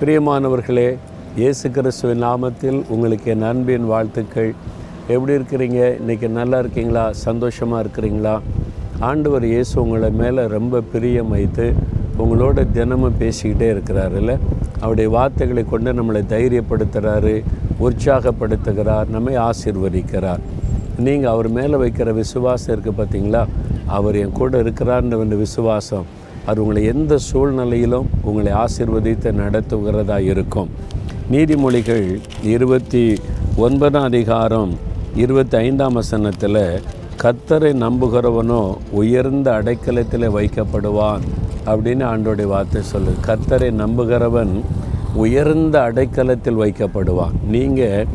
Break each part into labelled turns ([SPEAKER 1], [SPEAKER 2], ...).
[SPEAKER 1] பிரியமானவர்களே இயேசு கிறிஸ்துவின் நாமத்தில் உங்களுக்கு என் அன்பின் வாழ்த்துக்கள். எப்படி இருக்கிறீங்க? இன்றைக்கி நல்லா இருக்கீங்களா? சந்தோஷமாக இருக்கிறீங்களா? ஆண்டவர் இயேசு உங்களை மேலே ரொம்ப பிரியம் வைத்து உங்களோட தினமும் பேசிக்கிட்டே இருக்கிறாருல்ல. அவருடைய வார்த்தைகளை கொண்டு நம்மளை தைரியப்படுத்துகிறாரு உற்சாகப்படுத்துகிறார் நம்மை ஆசிர்வதிக்கிறார். நீங்கள் அவர் மேலே வைக்கிற விசுவாசம் இருக்குது பார்த்தீங்களா அவர் என் கூட இருக்கிறார்ன்ற விசுவாசம் அது உங்களை எந்த சூழ்நிலையிலும் உங்களை ஆசிர்வதித்து நடத்துகிறதா இருக்கும். நீதிமொழிகள் இருபத்தி ஒன்பதாம் அதிகாரம் இருபத்தி ஐந்தாம் வசனத்தில் கத்தரை நம்புகிறவனோ உயர்ந்த அடைக்கலத்தில் வைக்கப்படுவான். அப்படின்னு ஆண்டோடைய வார்த்தை சொல்லு கத்தரை நம்புகிறவன் உயர்ந்த அடைக்கலத்தில் வைக்கப்படுவான். நீங்கள்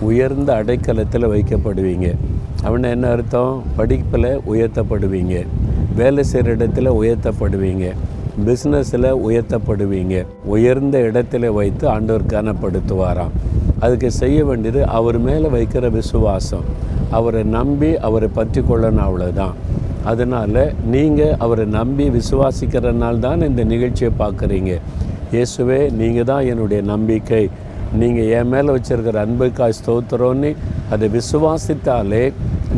[SPEAKER 1] உயர்ந்த அடைக்கலத்தில் வைக்கப்படுவீங்க. அப்படின்னா என்ன அர்த்தம்? படிப்பில் உயர்த்தப்படுவீங்க. வேலை செய்கிற இடத்துல உயர்த்தப்படுவீங்க. பிஸ்னஸில் உயர்த்தப்படுவீங்க. உயர்ந்த இடத்துல வைத்து ஆண்டவர் கனப்படுத்துவாராம். அதுக்கு செய்ய வேண்டியது அவர் மேலே வைக்கிற விசுவாசம். அவரை நம்பி அவரை பற்றி கொள்ளணும் அவ்வளோதான் அதனால் நீங்கள் அவரை நம்பி விசுவாசிக்கிறனால தான் இந்த நிகழ்ச்சியை பார்க்குறீங்க. இயேசுவே நீங்கள் தான் என்னுடைய நம்பிக்கை. நீங்கள் என் மேலே வச்சிருக்கிற அன்புக்காய் ஸ்தோத்திரம்னு அதை விசுவாசித்தாலே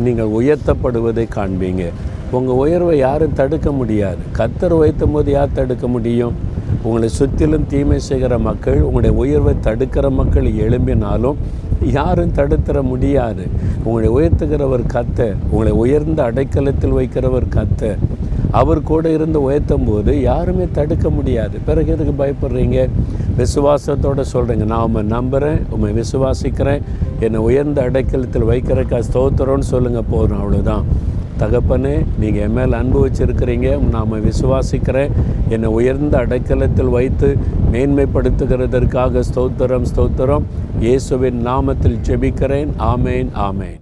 [SPEAKER 1] நீங்கள் உயர்த்தப்படுவதை காண்பீங்க. உங்கள் உயர்வை யாரும் தடுக்க முடியாது. கத்தர் உயர்த்தும் போது யார் தடுக்க முடியும்? உங்களை சுற்றிலும் தீமை செய்கிற மக்கள் உங்களுடைய உயர்வை தடுக்கிற மக்கள் எழும்பினாலும் யாரும் தடுத்துற முடியாது. உங்களை உயர்த்துகிறவர் கத்த உங்களை உயர்ந்த அடைக்கலத்தில் வைக்கிறவர் கத்த அவர் கூட இருந்து உயர்த்தும் போது யாருமே தடுக்க முடியாது. பிறகு எதுக்கு பயப்படுறீங்க? விசுவாசத்தோடு சொல்கிறீங்க நான் உண்மை நம்புகிறேன் உண்மை விசுவாசிக்கிறேன் என்னை உயர்ந்த அடைக்கலத்தில் வைக்கிறக்கா ஸ்தோத்திரம்னு சொல்லுங்கள் போதும் அவ்வளோதான் தகப்பனே நீங்கள் என் மேல் அன்பு வச்சுருக்கிறீங்க. நாம் விசுவாசிக்கிறேன். என்னை உயர்ந்த அடைக்கலத்தில் வைத்து மேன்மைப்படுத்துகிறதற்காக ஸ்தோத்திரம் ஸ்தோத்திரம். இயேசுவின் நாமத்தில் ஜெபிக்கிறேன். ஆமேன் ஆமேன்.